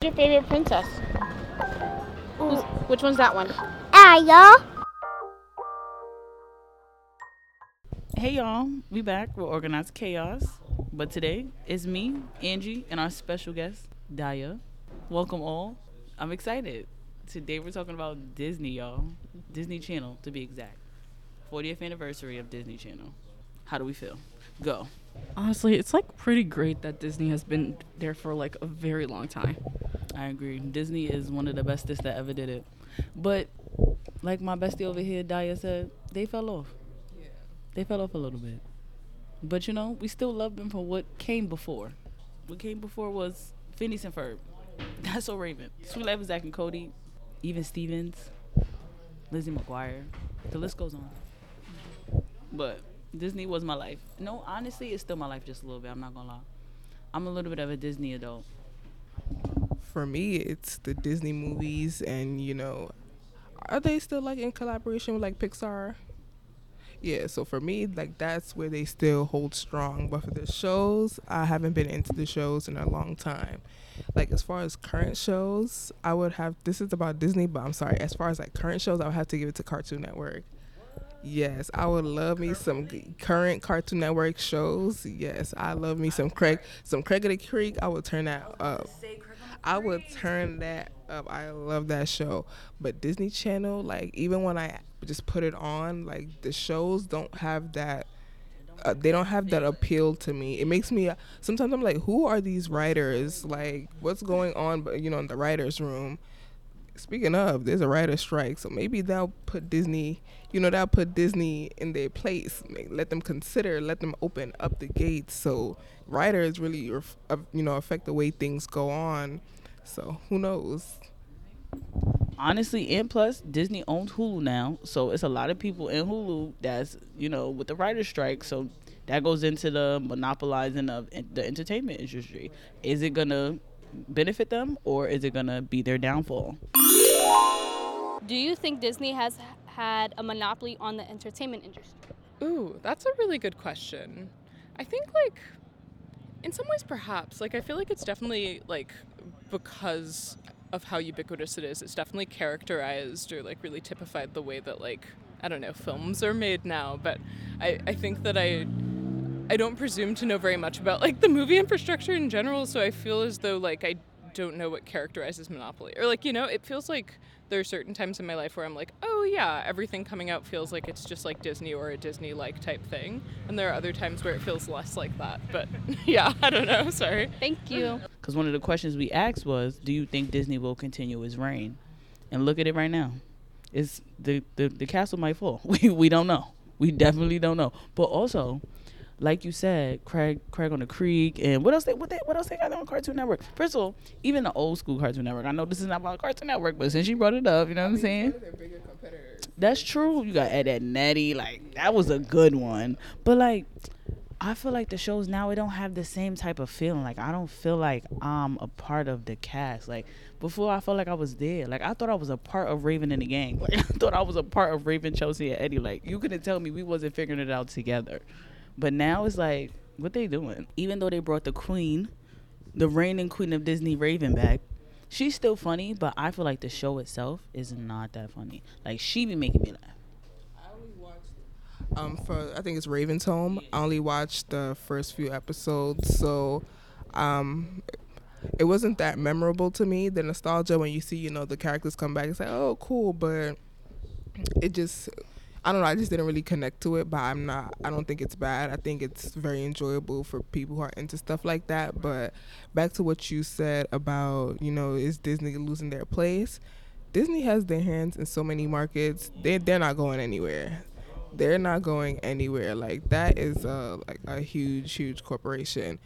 Your favorite princess? Who's, which one's that one? Ah, Ariel. Hey y'all, we back. We're organized chaos, but today is me, Angie, and our special guest, Daya. Welcome all. I'm excited. Today we're talking about Disney, y'all. Disney Channel, to be exact. 40th anniversary of Disney Channel. How do we feel? Go. Honestly, it's like pretty great that Disney has been there for like a very long time. I agree. Disney is one of the bestest that ever did it. But like my bestie over here, Daya said, they fell off. Yeah. They fell off a little bit. But you know, we still love them for what came before. What came before was Phineas and Ferb. That's so Raven. Sweet Life of Zack and Cody, even Stevens, Lizzie McGuire. The list goes on. But Disney was my life. No, honestly, it's still my life just a little bit. I'm not gonna lie. I'm a little bit of a Disney adult. For me, it's the Disney movies, and you know, are they still like in collaboration with like Pixar? Yeah, so for me, like that's where they still hold strong. But for the shows, I haven't been into the shows in a long time. Like as far as current shows, I would have. This is about Disney, but I'm sorry. As far as like current shows, I would have to give it to Cartoon Network. Yes, I would love me some current Cartoon Network shows. Yes, I love me some Craig, some Craig of the Creek. I would turn that up. I would turn that up. I love that show. But Disney Channel, like even when I just put it on, like the shows don't have that. Uh, they don't have that appeal to me. It makes me sometimes I'm like, who are these writers? Like, what's going on? But you know, in the writers' room speaking of, there's a writer strike, so maybe they'll put Disney, you know, that'll put Disney in their place. Let them consider, let them open up the gates, so writers really, you know, affect the way things go on. So who knows? Honestly, and plus Disney owns Hulu now, so it's a lot of people in Hulu that's you know with the writer strike. So that goes into the monopolizing of the entertainment industry. Is it gonna benefit them or is it going to be their downfall? Do you think Disney has had a monopoly on the entertainment industry? Ooh, that's a really good question. I think like in some ways perhaps. Like I feel like it's definitely like because of how ubiquitous it is, it's definitely characterized or like really typified the way that like I don't know, films are made now, but I, I think that I I don't presume to know very much about like the movie infrastructure in general, so I feel as though like I don't know what characterizes monopoly. Or like, you know, it feels like there are certain times in my life where I'm like, oh yeah, everything coming out feels like it's just like Disney or a Disney like type thing. And there are other times where it feels less like that. But yeah, I don't know. Sorry. Thank you. Because one of the questions we asked was, do you think Disney will continue its reign? And look at it right now. It's the, the, the castle might fall. We, we don't know. We definitely don't know. But also, like you said, Craig Craig on the Creek, and what else they what they what else they got on Cartoon Network? First of all, even the old school Cartoon Network. I know this is not about Cartoon Network, but since you brought it up, you know what I'm saying? That's true. You got Ed, Edd n Eddy, like that was a good one. But like, I feel like the shows now it don't have the same type of feeling. Like I don't feel like I'm a part of the cast. Like before, I felt like I was there. Like I thought I was a part of Raven and the gang. Like I thought I was a part of Raven, Chelsea, and Eddie. Like you couldn't tell me we wasn't figuring it out together. But now it's like, what they doing? Even though they brought the queen, the reigning queen of Disney Raven back, she's still funny, but I feel like the show itself is not that funny. Like she be making me laugh. I only watched um, for I think it's Raven's Home. I only watched the first few episodes, so um, it wasn't that memorable to me. The nostalgia when you see, you know, the characters come back, it's like, oh, cool, but it just I don't know. I just didn't really connect to it, but I'm not. I don't think it's bad. I think it's very enjoyable for people who are into stuff like that. But back to what you said about you know is Disney losing their place? Disney has their hands in so many markets. They they're not going anywhere. They're not going anywhere. Like that is a like a huge huge corporation,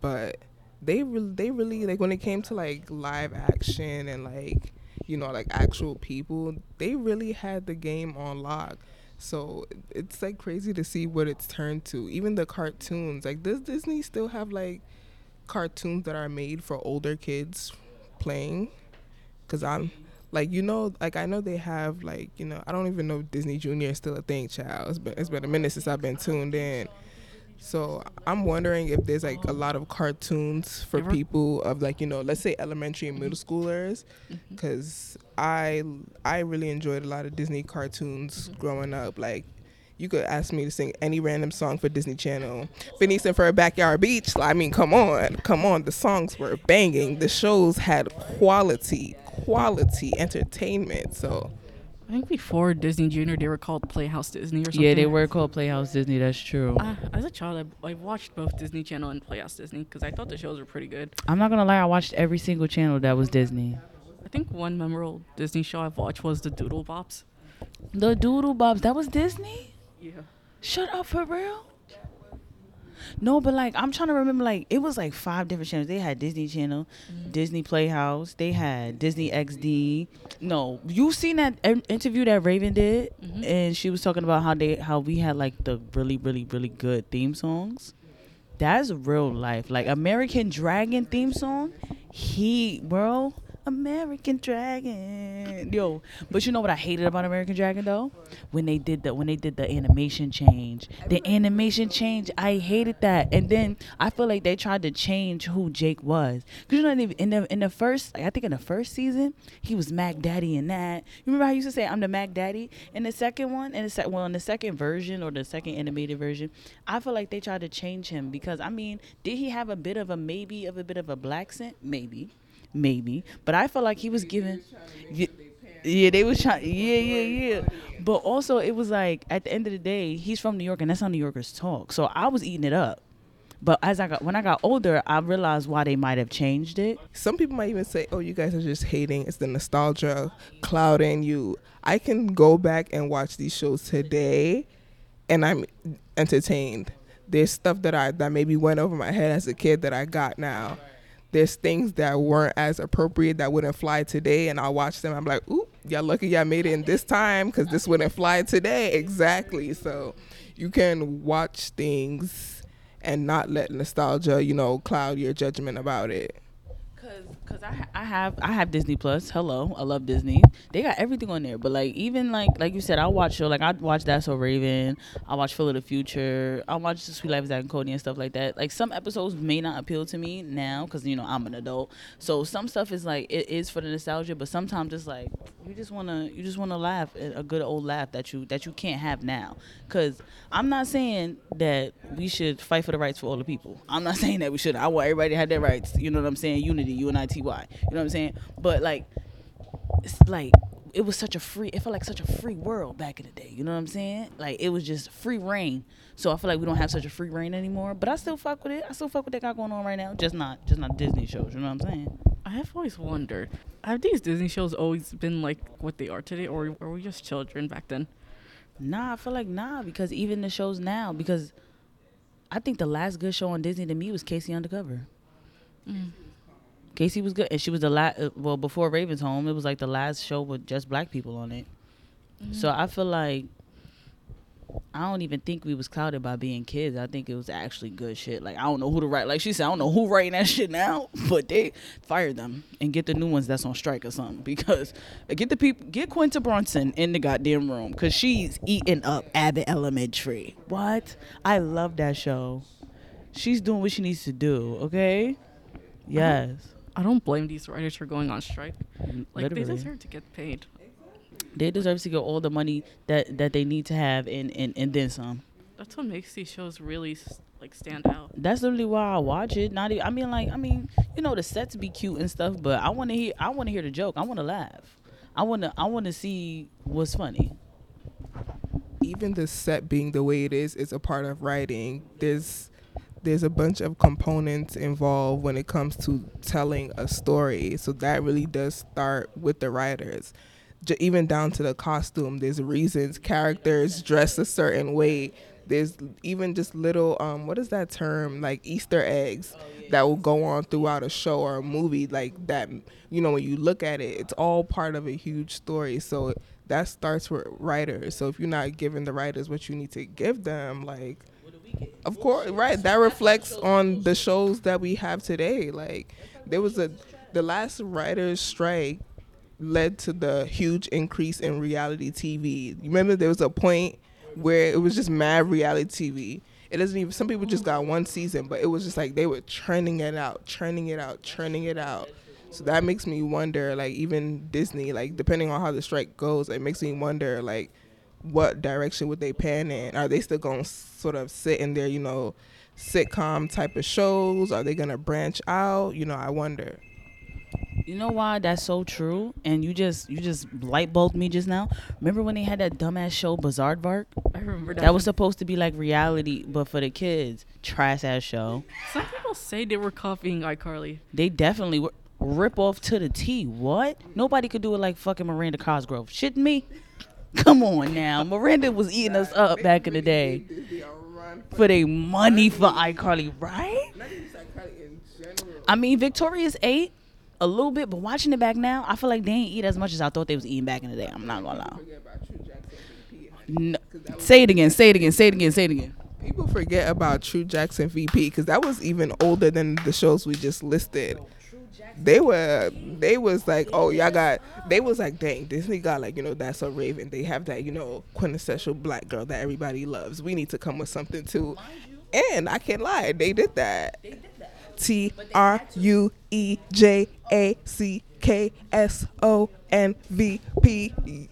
but they really they really like when it came to like live action and like you know like actual people they really had the game on lock so it's like crazy to see what it's turned to. Even the cartoons, like does Disney still have like cartoons that are made for older kids playing? Cause I'm like you know like I know they have like you know I don't even know if Disney Junior is still a thing, child. It's been it's been a minute since I've been tuned in. So I'm wondering if there's like a lot of cartoons for Ever- people of like you know let's say elementary and middle schoolers, Mhm. because I I really enjoyed a lot of Disney cartoons growing up. Like you could ask me to sing any random song for Disney Channel, Phineas and Ferb Backyard Beach. I mean, come on, come on. The songs were banging. The shows had quality, quality entertainment. So I think before Disney Junior, they were called Playhouse Disney or something. Yeah, they were called Playhouse Disney. That's true. Uh, as a child, I, I watched both Disney Channel and Playhouse Disney because I thought the shows were pretty good. I'm not gonna lie. I watched every single channel that was Disney. I think one memorable Disney show I've watched was the Doodlebops. The Doodlebops. That was Disney. Yeah. Shut up for real. No, but like I'm trying to remember, like it was like five different channels. They had Disney Channel, Disney Playhouse. They had Disney XD. No, you seen that in- interview that Raven did, Mhm. and she was talking about how they how we had like the really really really good theme songs. That's real life. Like American Dragon theme song. He bro, American Dragon. Yo, but you know what I hated about American Dragon though? When they did the when they did the animation change. The animation change, I hated that. And then I feel like they tried to change who Jake was. Cause you know in the in the first like, I think in the first season, he was Mac Daddy in that. You remember how I used to say I'm the Mac Daddy? In the second one, in the sec well in the second version or the second animated version, I feel like they tried to change him because I mean, did he have a bit of a maybe of a bit of a black scent? Maybe. Maybe. But I felt like he was given yeah, yeah, they was trying yeah, yeah, yeah. But also it was like at the end of the day, he's from New York and that's how New Yorkers talk. So I was eating it up. But as I got when I got older, I realized why they might have changed it. some people might even say, "Oh, you guys are just hating. It's the nostalgia clouding you." I can go back and watch these shows today, and I'm entertained. There's stuff that I that maybe went over my head as a kid that I got now. There's things that weren't as appropriate that wouldn't fly today, and I'll watch them. I'm like, "Ooh, y'all lucky y'all made it in this time because this wouldn't fly today." Exactly. So you can watch things and not let nostalgia, you know, cloud your judgment about it. Cause, cause I, I have, I have Disney Plus. Hello, I love Disney. They got everything on there. But like, even like, like you said, I watch show like I watch That's So Raven. I watch Phil of the Future. I watch The Sweet Life of Zack and Cody and stuff like that. Like some episodes may not appeal to me now, cause you know I'm an adult. So some stuff is like it is for the nostalgia, but sometimes it's like you just wanna, you just wanna laugh eh, a good old laugh that you that you can't have now. Cause I'm not saying that we should fight for the rights for all the people. I'm not saying that we should. I want everybody to have their rights. You know what I'm saying? Unity, U N I T Y. You know what I'm saying? But like, it's like it was such a free. It felt like such a free world back in the day. You know what I'm saying? Like it was just free reign. So I feel like we don't have such a free reign anymore. But I still fuck with it. I still fuck with that got going on right now. Just not, just not Disney shows. You know what I'm saying? I have always wondered, have these Disney shows always been like what they are today, or were we just children back then? Nah, I feel like nah because even the shows now because I think the last good show on Disney to me was K.C. Undercover. Mm. K.C. was good, and she was the last. Uh, well, before Raven's Home, it was like the last show with just black people on it. So I feel like I don't even think we was clouded by being kids. I think it was actually good shit. Like I don't know who to write. Like she said, I don't know who writing that shit now, but they fire them and get the new ones that's on strike or something. Because uh, get the people, get Quinta Brunson in the goddamn room, cause she's eating up Abbott Elementary. What? I love that show. She's doing what she needs to do. Okay. Yes. I don't blame these writers for going on strike. Mm, like they Literally. deserve to get paid. They deserve to get all the money that that they need to have and and, and then some. That's what makes these shows really like stand out. That's literally why I watch it. Not even, I mean like I mean, you know the sets be cute and stuff, but I want to hear I want to hear the joke. I want to laugh. I want to I want to see what's funny. even the set being the way it is is a part of writing there's there's a bunch of components involved when it comes to telling a story. So that really does start with the writers. J- even down to the costume there's reasons. Characters dress a certain way. There's even just little um what is that term? Like easter eggs that will go on throughout a show or a movie like that. You know when you look at it it's all part of a huge story. So that starts with writers. So if you're not giving the writers what you need to give them like of course right that reflects on the shows that we have today like there was a the last writers strike led to the huge increase in reality tv you remember there was a point where it was just mad reality tv it doesn't even. Some people just got one season, but it was just like they were churning it out, churning it out, churning it out. So that makes me wonder, like even Disney, like depending on how the strike goes, it makes me wonder, like what direction would they pan in? Are they still going to sort of sit in their, you know, sitcom type of shows? Are they going to branch out? You know, I wonder. You know why that's so true? And you just you just light bulbed me just now. Remember when they had that dumbass show Bizaardvark? I remember that. That was supposed to be like reality, but for the kids, trash ass show. Some people say they were copying iCarly. They definitely were rip off to the T. What? Nobody could do it like fucking Miranda Cosgrove. Shitting me? Come on now. Miranda was eating us up back in the day. For their money for iCarly, right? I mean, Victorious ate a little bit, but watching it back now, I feel like they ain't eat as much as I thought they was eating back in the day. I'm not gonna lie. No, say it again. Say it again. Say it again. Say it again. People forget about True Jackson VP because that was even older than the shows we just listed. They were, they was like, oh y'all got, they was like, dang, Disney got like, you know, that's a Raven. They have that, you know, quintessential black girl that everybody loves. We need to come with something too. And I can't lie, they did that. T R U E J A C K S O N V P.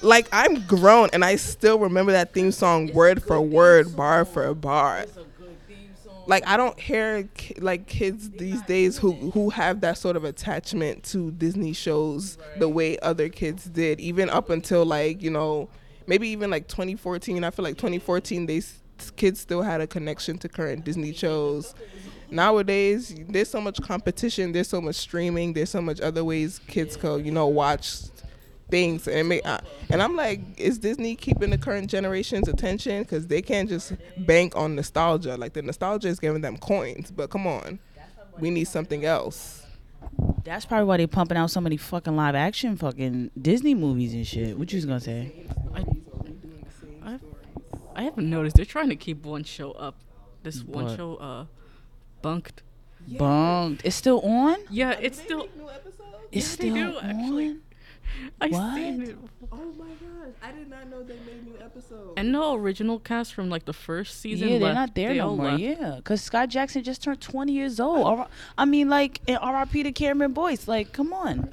Like I'm grown and I still remember that theme song word for word, bar for bar. Like I don't hear like kids these days who who have that sort of attachment to Disney shows the way other kids did, even up until like you know maybe even like 2014. I feel like 2014 they s- kids still had a connection to current Disney shows nowadays there's so much competition there's so much streaming there's so much other ways kids can you know watch things and it may, uh, and i'm like is disney keeping the current generation's attention because they can't just bank on nostalgia like the nostalgia is giving them coins but come on we need something else That's probably why they're pumping out so many fucking live action fucking Disney movies and shit. What you was gonna say? I, I haven't noticed. They're trying to keep one show up. This one What? show, uh, bunk'd. Bunk'd. It's still on. Yeah, it's still. It's they still do, actually. On. I What? seen it. oh my gosh i did not know they made new episodes And no original cast from like the first season. Yeah, they're left. not there They no more. left. Yeah, because Skai Jackson just turned 20 years old. I mean, like, and RIP to Cameron Boyce. Like, come on.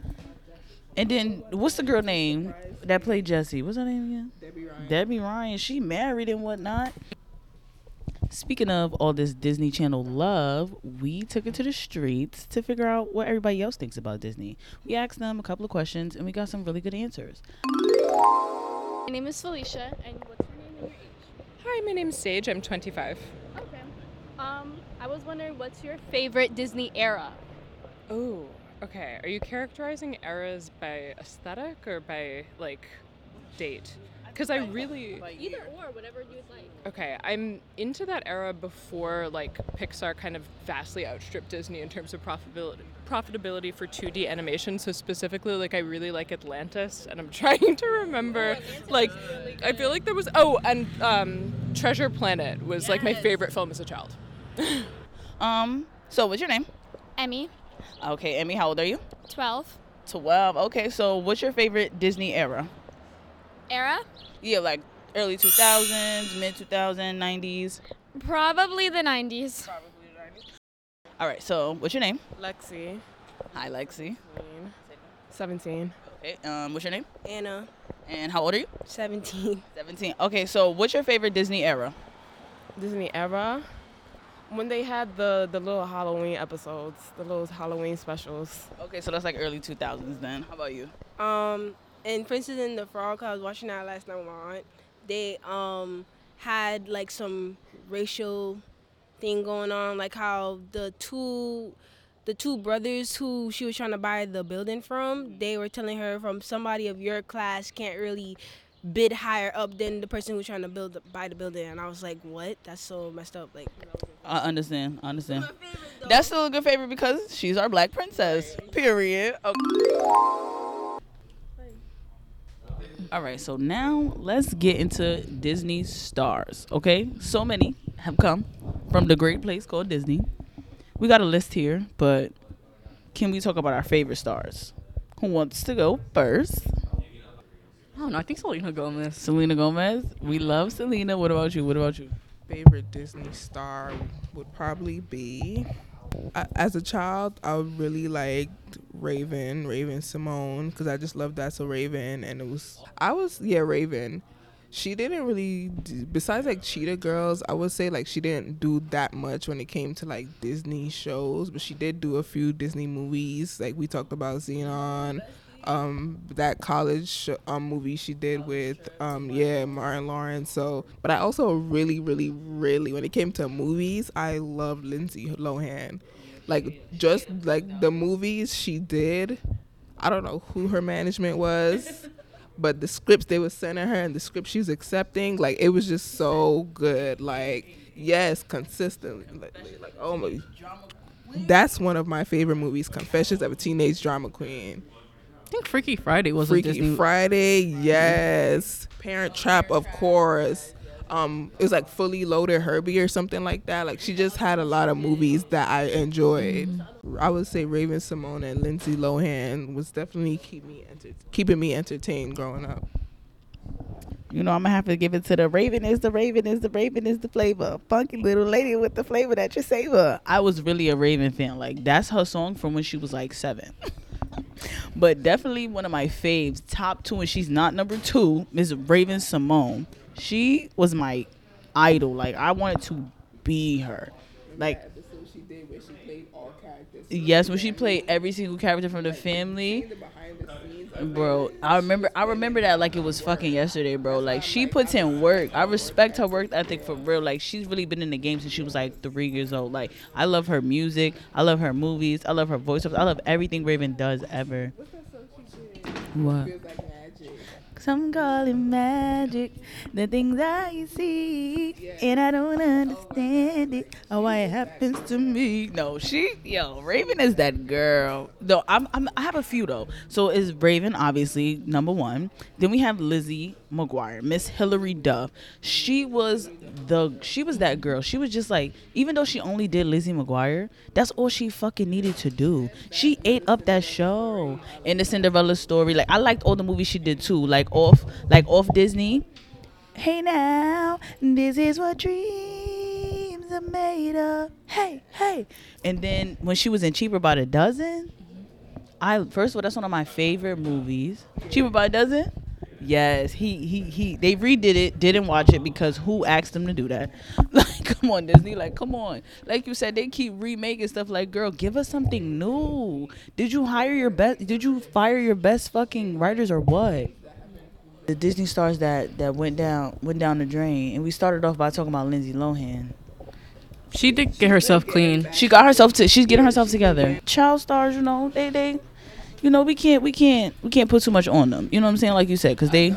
And then, what's the girl name that played Jesse? What's her name again? debby ryan Debby Ryan. She married and whatnot. Speaking of all this Disney Channel love, we took it to the streets to figure out what everybody else thinks about Disney. We asked them a couple of questions and we got some really good answers. My name is Phylicia, and what's your name and your age? Hi, my name's Sage. I'm 25. Okay. Um, I was wondering, what's your favorite Disney era? Oh, okay. Are you characterizing eras by aesthetic or by like date? Because I really Either or, whatever you'd like. okay. I'm into that era before like Pixar kind of vastly outstripped Disney in terms of profitability profitability for 2D animation. So specifically, like I really like Atlantis, and I'm trying to remember. like, I feel like there was oh, and um, Treasure Planet was like my favorite film as a child. Um, so what's your name? Emmy, Okay, Emmy, how old are you? 12. 12. Okay, so what's your favorite Disney era? Era? Yeah, like early 2000s, mid 2000s, 90s. Probably the 90s. Probably the 90s. All right, so what's your name? Lexi, Hi, Lexi. 17. Okay, um, what's your name? Anna, And how old are you? 17. 17. Okay, so what's your favorite Disney era? Disney era. When they had the, the little Halloween episodes, the little Halloween specials. Okay, so that's like early 2000s then. How about you? Um, and Princess in the frog, I was watching that last night with my aunt. They um had like some racial thing going on, like how the two the two brothers who she was trying to buy the building from, they were telling her from somebody of your class can't really bid higher up than the person who's trying to build buy the building. And I was like, what? That's so messed up. Like, I understand. I understand. That's still a good favorite because she's our black princess. Period. Okay. All right, so now let's get into Disney stars. Okay, so many have come from the great place called Disney. We got a list here, but can we talk about our favorite stars? Who wants to go first? I don't know. I think Selena Gomez. Selena Gomez. We love Selena. What about you? What about you? favorite Disney star would probably be. As a child, I really liked Raven, Raven-Symoné, because I just loved that so Raven, and it was I was yeah Raven. She didn't really besides like Cheetah Girls. I would say like she didn't do that much when it came to like Disney shows, but she did do a few Disney movies. Like we talked about Zenon, um that college um movie she did with um yeah Martin Lawrence. So but I also really really really when it came to movies I loved Lindsay Lohan. Like just like the movies she did I don't know who her management was but the scripts they were sending her and the scripts she was accepting like it was just so good. Like yes consistently like, like oh my that's one of my favorite movies Confessions of a Teenage Drama Queen think Freaky Friday was Freaky a Disney. Friday, yes. Parent Trap, of course. Um, it was like fully loaded Herbie or something like that. Like she just had a lot of movies that I enjoyed. I would say Raven-Symoné and Lindsay Lohan was definitely keep me enter- keeping me entertained growing up. You know, I'm gonna have to give it to the Raven is the Raven is the Raven is the flavor. Funky little lady with the flavor that you savor. I was really a Raven fan. Like that's her song from when she was like seven. but definitely one of my faves, top two, and she's not number two, Miss Raven-Symoné. She was my idol. Like I wanted to be her. Like yes, when she played every single character from the family. Bro, I remember I remember that like it was fucking yesterday, bro. Like she puts in work. I respect her work ethic for real. Like she's really been in the game since she was like three years old. Like I love her music. I love her movies. I love her voice. I love everything Raven does ever. What? Some call it magic, the things I see, and I don't understand it. Oh, oh, or why it happens to me. No, she, yo, Raven is that girl. Though I'm, I'm, I have a few though. So is Raven obviously number one. Then we have Lizzie McGuire, Miss Hilary Duff. She was the, she was that girl. She was just like, even though she only did Lizzie McGuire, that's all she fucking needed to do. She ate up that show in the Cinderella story. Like I liked all the movies she did too. Like off, like off Disney. Hey now, this is what dreams are made of. Hey, hey. And then when she was in Cheaper by the Dozen, I first of all that's one of my favorite movies. Cheaper by the Dozen. Yes, he he he. They redid it. Didn't watch it because who asked them to do that? Like, come on, Disney. Like, come on. Like you said, they keep remaking stuff. Like, girl, give us something new. Did you hire your best? Did you fire your best fucking writers or what? The Disney stars that that went down went down the drain, and we started off by talking about Lindsay Lohan. She did get herself clean. She got herself to. She's getting herself together. Child stars, you know, they they, you know, we can't we can't we can't put too much on them. You know what I'm saying? Like you said, because they.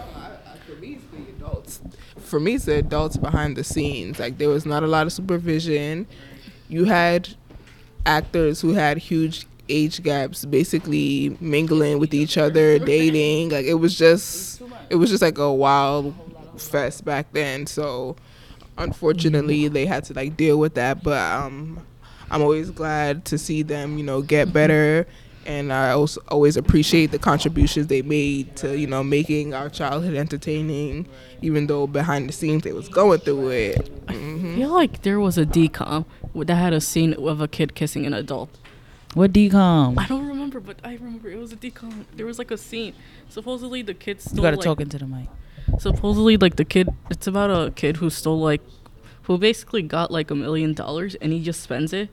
For me, it's the adults. For me, it's the adults behind the scenes. Like there was not a lot of supervision. You had actors who had huge age gaps, basically mingling with each other, dating. Like it was just, it was just like a wild fest back then. So, unfortunately, they had to like deal with that. But um, I'm always glad to see them, you know, get better. And I also always appreciate the contributions they made to, you know, making our childhood entertaining, even though behind the scenes they was going through it. I hmm feel like there was a DCOM that had a scene of a kid kissing an adult. What DCOM? I don't remember, but I remember it was a DCOM. There was like a scene. Supposedly the kid stole You gotta like, talk into the mic. supposedly like the kid it's about a kid who stole like who basically got like a million dollars and he just spends it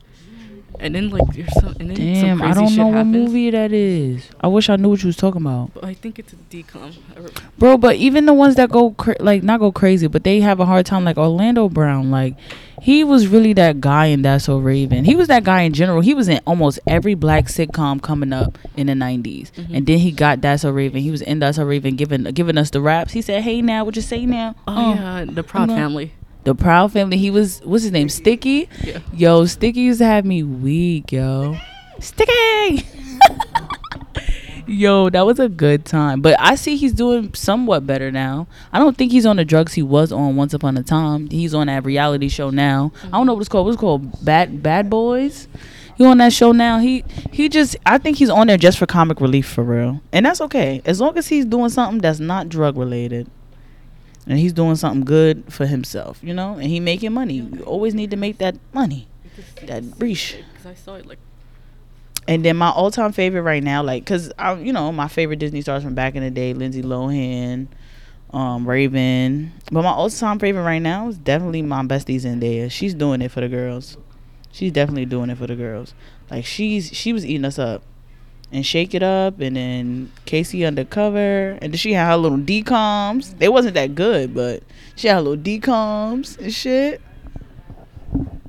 and then like there's some and then some Damn, crazy I don't shit know what movie that is. I wish I knew what you was talking about, but i think it's a DCOM bro. But even the ones that go cra- like not go crazy, but they have a hard time. Like Orlando Brown, like he was really that guy in That's So Raven. He was that guy in general. He was in almost every black sitcom coming up in the 90s, Mhm. and then he got That's So Raven. He was in That's So Raven, giving giving us the raps. He said, "Hey now, what you say now?" oh Uh, yeah the proud family The Proud Family. He was what's his name? Sticky. yeah Yo, Sticky used to have me weak, yo. Sticky. yo, that was a good time. But I see he's doing somewhat better now. I don't think he's on the drugs he was on once upon a time. He's on that reality show now. I don't know what it's called. What's it called? Bad Bad Boys. He on that show now. He he just I think he's on there just for comic relief for real. And that's okay. As long as he's doing something that's not drug related. And he's doing something good for himself, you know, and he making money. You always need to make that money, that breach. Because I saw it like And then my all-time favorite right now, like, cause I, you know, my favorite Disney stars from back in the day, Lindsay Lohan, um, Raven. But my all-time favorite right now is definitely my bestie Zendaya. She's doing it for the girls. She's definitely doing it for the girls. Like she's she was eating us up, and Shake It Up, and then K.C. Undercover, and then she had her little DCOMs. They wasn't that good, but she had her little DCOMs and shit.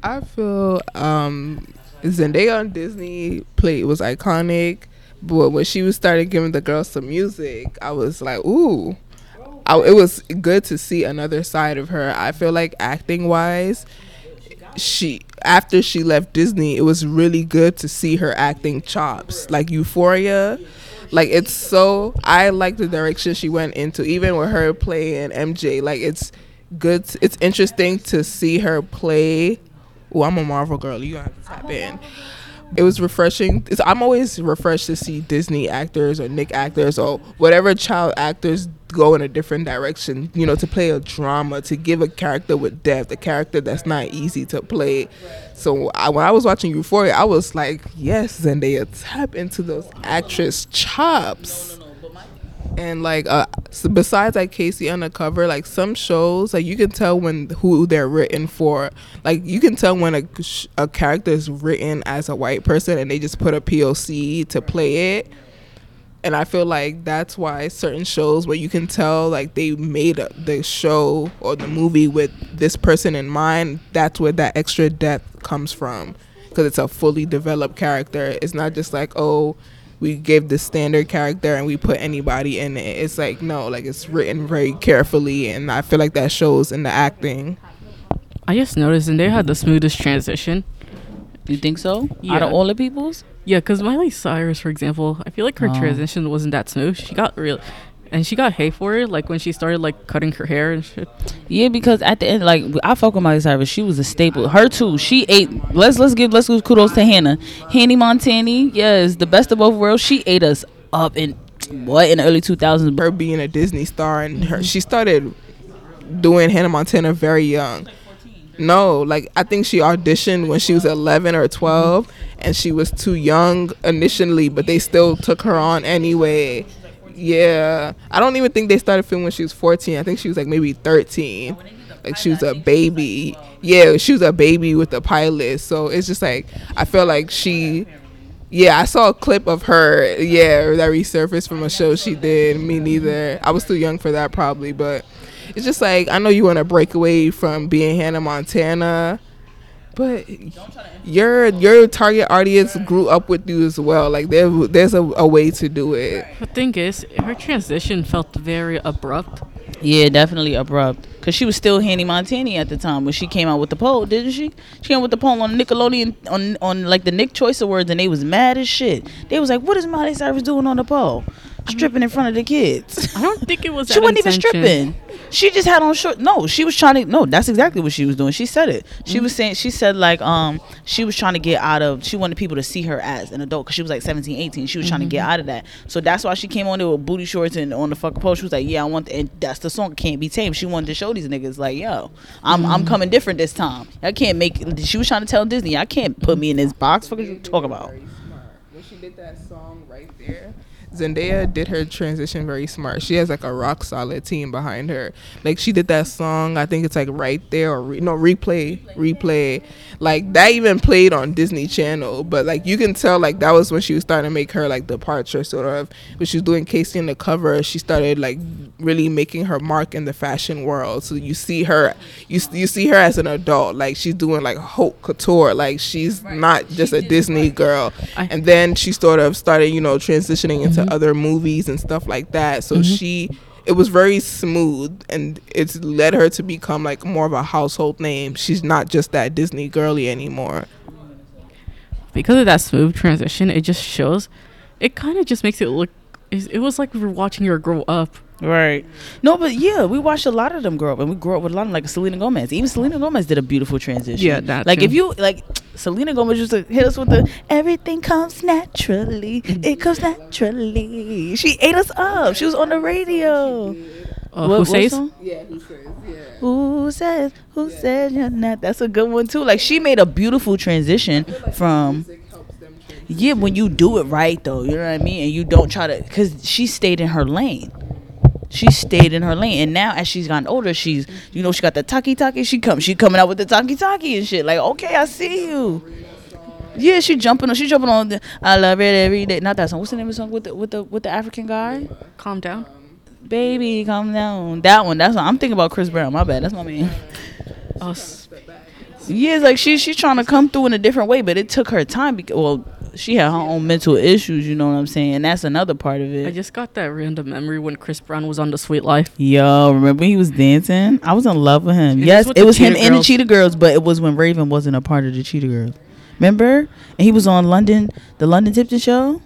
I feel um Zendaya on Disney play was iconic, but when she was started giving the girls some music, I was like, ooh. I, it was good to see another side of her. I feel like acting wise, she after she left Disney, it was really good to see her acting chops. Like Euphoria, like it's so I like the direction she went into, even with her playing MJ. Like it's good. It's interesting to see her play. Oh, I'm a Marvel girl. You gonna have to tap in. It was refreshing. It's, I'm always refreshed to see Disney actors or Nick actors or whatever child actors go in a different direction. You know, to play a drama, to give a character with depth, a character that's not easy to play. So I, when I was watching Euphoria, I was like, yes, Zendaya, tap into those actress chops. And like, uh, besides like K.C. Undercover, like some shows, like you can tell when who they're written for. Like you can tell when a a character is written as a white person and they just put a POC to play it. And I feel like that's why certain shows where you can tell like they made the show or the movie with this person in mind, that's where that extra depth comes from. Because it's a fully developed character. It's not just like, oh, we gave the standard character and we put anybody in it. It's like, no, like it's written very carefully. And I feel like that shows in the acting. I just noticed and they had the smoothest transition. You think so? Out Yeah. of all the peoples? Yeah, because Miley Cyrus, for example, I feel like her Oh. transition wasn't that smooth. She got real, and she got hate for it, like when she started like cutting her hair and shit. Yeah, because at the end, like I fuck with Miley Cyrus. She was a staple. Her too. She ate. Let's let's give let's give kudos to Hannah. Hanny Montani. Yes, the best of both worlds. She ate us up in what in the early two thousands. Her being a Disney star and her, she started doing Hannah Montana very young. No, like I think she auditioned when she was 11 or 12 and she was too young initially, but they still took her on anyway. Yeah. I don't even think they started filming when she was 14. I think she was like maybe 13. Like she was a baby. Yeah, she was a baby with the pilot. So it's just like I feel like she yeah, I saw a clip of her, yeah, that resurfaced from a show she did. Me neither. I was too young for that probably, but it's just like I know you want to break away from being Hannah Montana, but your your target audience grew up with you as well. Like there, there's a, a way to do it. The thing is, her transition felt very abrupt. Yeah, definitely abrupt. Cause she was still Hanny Montani at the time when she came out with the poll, didn't she? She came with the poll on Nickelodeon on on like the Nick Choice Awards, and they was mad as shit. They was like, "What is Miley Cyrus doing on the poll? Stripping in front of the kids." I don't think it was. she that wasn't even stripping. She just had on short. No, she was trying to. No, that's exactly what she was doing. She said it. She was mm-hmm. saying. She said like um she was trying to get out of. She wanted people to see her as an adult because she was like 17, 18. She was trying to get mm-hmm. out of that. So that's why she came on there with booty shorts and on the fucking post. She was like, yeah, I want. And that's the song. Can't be tamed. She wanted to show these niggas like, yo, I'm I'm mm-hmm. coming different this time. I can't make. She was trying to tell Disney, I can't put me in this box. What are you talking about? When she did that song right there, Zendaya did her transition very smart. She has like a rock solid team behind her. Like she did that song, I think it's like right there or re- no replay, replay. Like that even played on Disney Channel, but like you can tell like that was when she was starting to make her like departure sort of. When she was doing K.C. in the cover, she started like really making her mark in the fashion world. So you see her, you you see her as an adult, like she's doing like haute couture, like she's not just a Disney girl. I- And then she sort of started, you know, transitioning into Mm-hmm. other movies and stuff like that. So mm-hmm. she, it was very smooth, and it's led her to become like more of a household name. She's not just that Disney girly anymore. because of that smooth transition, it just shows. It kind of just makes it look. It it was like we were watching her grow up. Right. No, but yeah, we watched a lot of them grow up, and we grew up with a lot of them, like Selena Gomez. Even Selena Gomez did a beautiful transition. Yeah, that like too. if you like, Selena Gomez used to hit us with the "Everything comes naturally, it comes naturally." She ate us up. She was on the radio. Uh, What- who says? Yeah, who says? Yeah. Who says? Who said you're not? That's a good one too. Like she made a beautiful transition from. Music helps them transition. Yeah, when you do it right though, you know what I mean, and you don't try to, cause she stayed in her lane. She stayed in her lane, and now as she's gotten older, she's, you know, she got the taki taki. She come, she coming out with the taki taki and shit. Like, okay, I see you. Yeah, she jumping on, she jumping on. The, I love it every day. Not that song. What's the name of the song with the with the with the African guy? Calm down. Baby, calm down. That one. That's what I'm thinking about. Chris Brown. My bad. That's my man. S- Yeah, it's like she she's trying to come through in a different way, but it took her time. Because, well, she had her own mental issues. You know what I'm saying? And that's another part of it. I just got that random memory when Chris Brown was on The Sweet Life. Yo, remember he was dancing? I was in love with him. Is yes, with it was him Cheetah and the Cheetah Girls, but it was when Raven wasn't a part of the Cheetah Girls. Remember? And he was on London, the London Tipton show.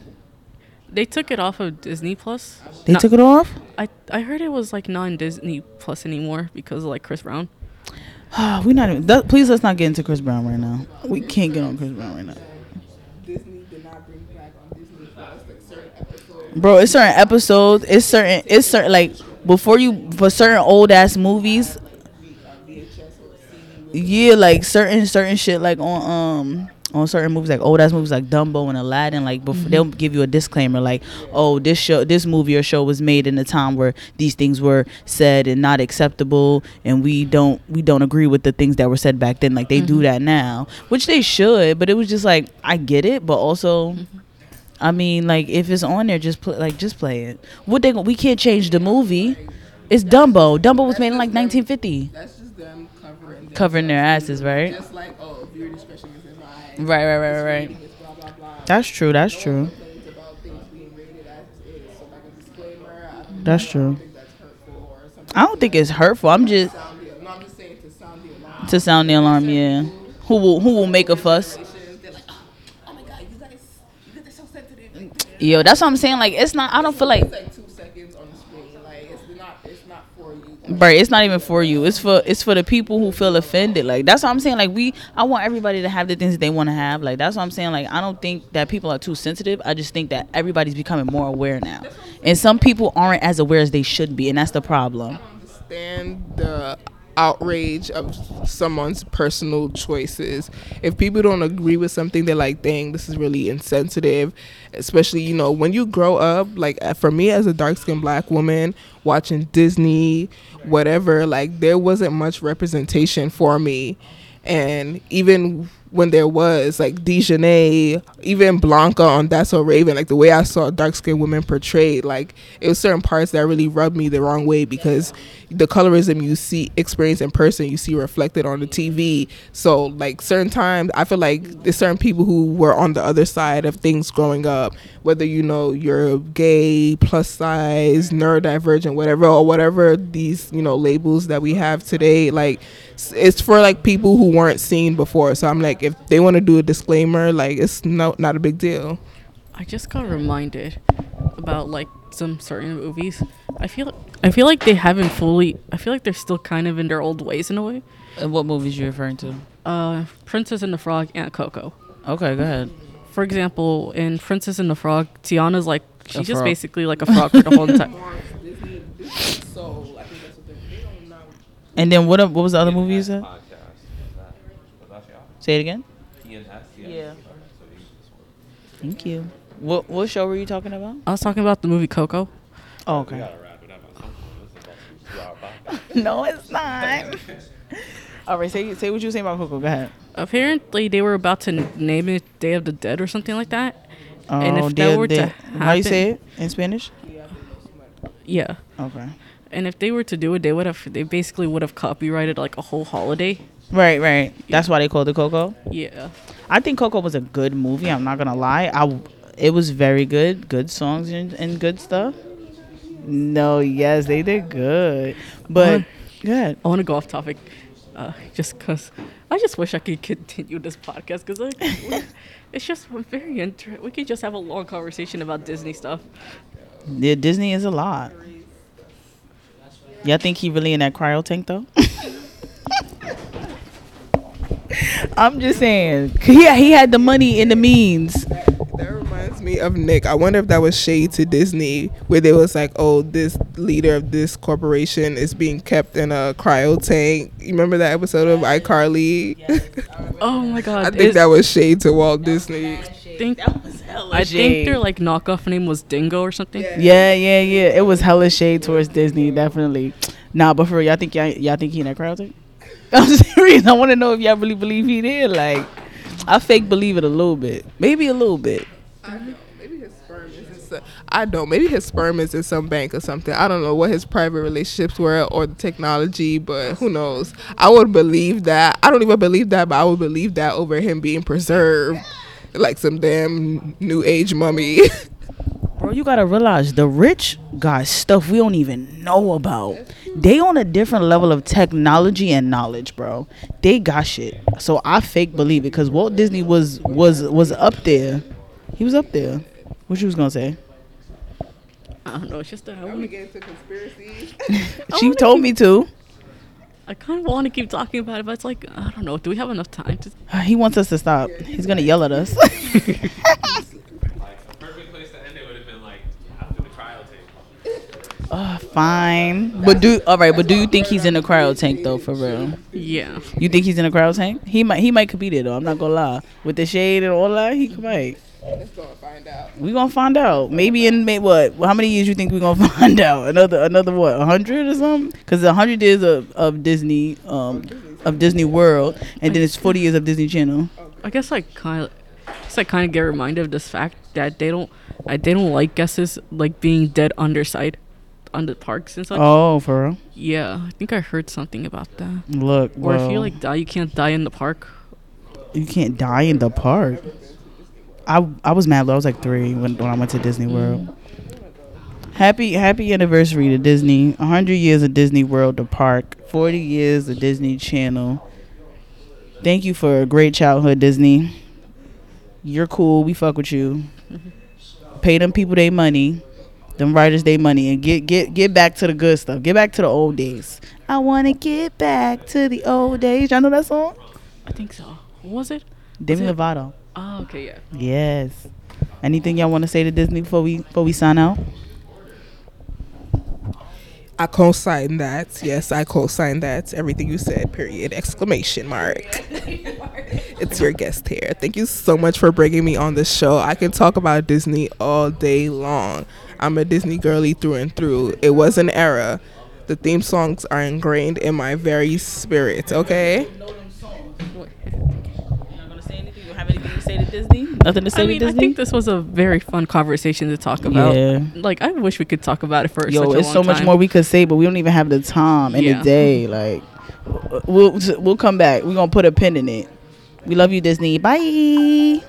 They took it off of Disney Plus. They No. took it off. I I heard it was like non Disney Plus anymore because of like Chris Brown. we not even. That, please let's not get into Chris Brown right now. We can't get on Chris Brown right now, Disney did not bring back on Disney Plus like certain episodes. Bro. It's certain episodes. It's certain. It's certain like before you for certain old ass movies. Yeah, like certain certain shit like on um on certain movies like old ass movies like Dumbo and Aladdin like before mm-hmm. they'll give you a disclaimer like oh this show this movie or show was made in a time where these things were said and not acceptable and we don't we don't agree with the things that were said back then like they do mm-hmm. that now which they should but it was just like I get it but also mm-hmm. I mean like if it's on there just play like just play it what they we can't change the movie it's Dumbo Dumbo was made in like 1950 That's just them covering covering their asses right Just like, oh, viewer discretion is advised. Right, right, right, right, right. Blah blah blah. That's true. That's true. Complaints about things being rated as is. So like a disclaimer. I don't That's true. think that's hurtful or something. I don't think it's hurtful. I'm just Sound the, no, I'm just saying to sound the alarm. to sound the alarm. Yeah. Who will Who will make a fuss? They're like, oh, oh my god, you guys, you guys are so sensitive. Yo, that's what I'm saying. Like, it's not. I don't feel like. It's like two seconds on the screen. Like it's not, it's not for you. Right, it's not even for you. It's for it's for the people who feel offended. Like that's what I'm saying. Like we, I want everybody to have the things that they want to have. Like that's what I'm saying. Like I don't think that people are too sensitive. I just think that everybody's becoming more aware now, and some people aren't as aware as they should be, and that's the problem. understand the outrage of someone's personal choices. If people don't agree with something, they're like, dang, this is really insensitive. Especially, you know, when you grow up, like uh, for me as a dark skinned black woman, watching Disney, whatever, like there wasn't much representation for me. And even when there was like Dijonay, even Blanca on That's So Raven, like the way I saw dark skinned women portrayed, like it was certain parts that really rubbed me the wrong way because the colorism you see experience in person, you see reflected on the TV. So like certain times, I feel like there's certain people who were on the other side of things growing up, whether you know you're gay, plus size, neurodivergent, whatever, or whatever these you know labels that we have today, like it's for like people who weren't seen before. So I'm like, if they want to do a disclaimer, like it's no not a big deal. I just got reminded about like some certain movies. I feel I feel like they haven't fully. I feel like they're still kind of in their old ways in a way. And what movies are you referring to? Uh, Princess and the Frog and Coco. Okay, go ahead. For example, in Princess and the Frog, Tiana's like she's just frog. basically like a frog for the whole time. So I think that's what they, they don't know. And then what? What was the other movie you said? Say it again. Yeah. Thank you. What what show were you talking about? I was talking about the movie Coco. Oh, okay. no, it's not. All right, say say what you were saying about Coco. Go ahead. Apparently, they were about to name it Day of the Dead or something like that. And if Oh, that dear- were to dear- how you say it in Spanish? Yeah. Okay. And if they were to do it, they would have. They basically would have copyrighted like a whole holiday. Right, right. That's why they called it Coco. Yeah. I think Coco was a good movie. I'm not gonna lie. I it was very good. Good songs and, and good stuff. No, yes, they did good. But good. I want to go off topic, uh, just cause I just wish I could continue this podcast because like, it's just very interesting. We could just have a long conversation about Disney stuff. Yeah, Disney is a lot. Y'all think he really in that cryo tank though? I'm just saying. He he had the money and the means. That reminds me of Nick. I wonder if that was shade to Disney, where they was like, "Oh, this leader of this corporation is being kept in a cryo tank." You remember that episode of iCarly? Oh my god. I think Is- that was shade to Walt Disney. think, that was hella I think their like knockoff name was Dingo or something. Yeah, yeah, yeah. It was hella shade towards Disney, definitely. Nah, but for real, y'all think y'all, y'all think he in that crowd tank? I'm serious. I want to know if y'all really believe he did. Like, I fake believe it a little bit, maybe a little bit. Maybe his sperm is in some, I don't. Maybe his sperm is in some bank or something. I don't know what his private relationships were or the technology, but who knows? I would believe that. I don't even believe that, but I would believe that over him being preserved like some damn new age mummy. Bro, you gotta realize the rich got stuff we don't even know about. They on a different level of technology and knowledge, bro. They got shit. So I fake believe it because Walt Disney was was was up there. He was up there. What you was gonna say? I don't know. It's just that I, wanna, get into conspiracies. She told me to. I kind of want to keep talking about it, but it's like I don't know. Do we have enough time to? He wants us to stop. He's gonna yell at us. Like a perfect place to end it would have been like after the cryo tank. Uh, fine. But do all right. But do you think he's in the cryo tank though? For real? Yeah. You think he's in the cryo tank? He might. He might could be there though. I'm not gonna lie. With the shade and all that, he might. Let's go and find out. We gonna find out. Maybe in may, what? How many years you think we gonna find out? Another another what? A hundred or something? Because a hundred years of, of Disney um of Disney World, and then it's forty years of Disney Channel. I guess I kind of, guess I kind of get reminded of this fact that they don't, I they don't like guesses like being dead underside, on the parks and such. Oh, for real? Yeah, I think I heard something about that. Look, Or if you like die, you can't die in the park. you can't die in the park. I I was mad. low. I was like three when, when I went to Disney World. Mm. Happy happy anniversary to Disney. hundred years of Disney World, the park. Forty years of Disney Channel. Thank you for a great childhood, Disney. You're cool. We fuck with you. Mm-hmm. Pay them people their money, them writers their money, and get get get back to the good stuff. Get back to the old days. I wanna get back to the old days. Y'all know that song? I think so. What was it? Demi it- Lovato. Oh, okay, yeah. Yes. Anything y'all want to say to Disney before we before we sign out? I co-sign that. Yes, I co-sign that. Everything you said. Period. Exclamation mark. it's your guest here. Thank you so much for bringing me on the show. I can talk about Disney all day long. I'm a Disney girly through and through. It was an era. The theme songs are ingrained in my very spirit. Okay. Not gonna say anything. You have anything to Disney? Nothing to say I to mean, I think this was a very fun conversation to talk about. Yeah. Like, I wish we could talk about it for Yo, such a it's so much time. more we could say, but we don't even have the time in Yeah. the day. Like, we'll we'll come back. We're gonna put a pin in it. We love you, Disney. Bye.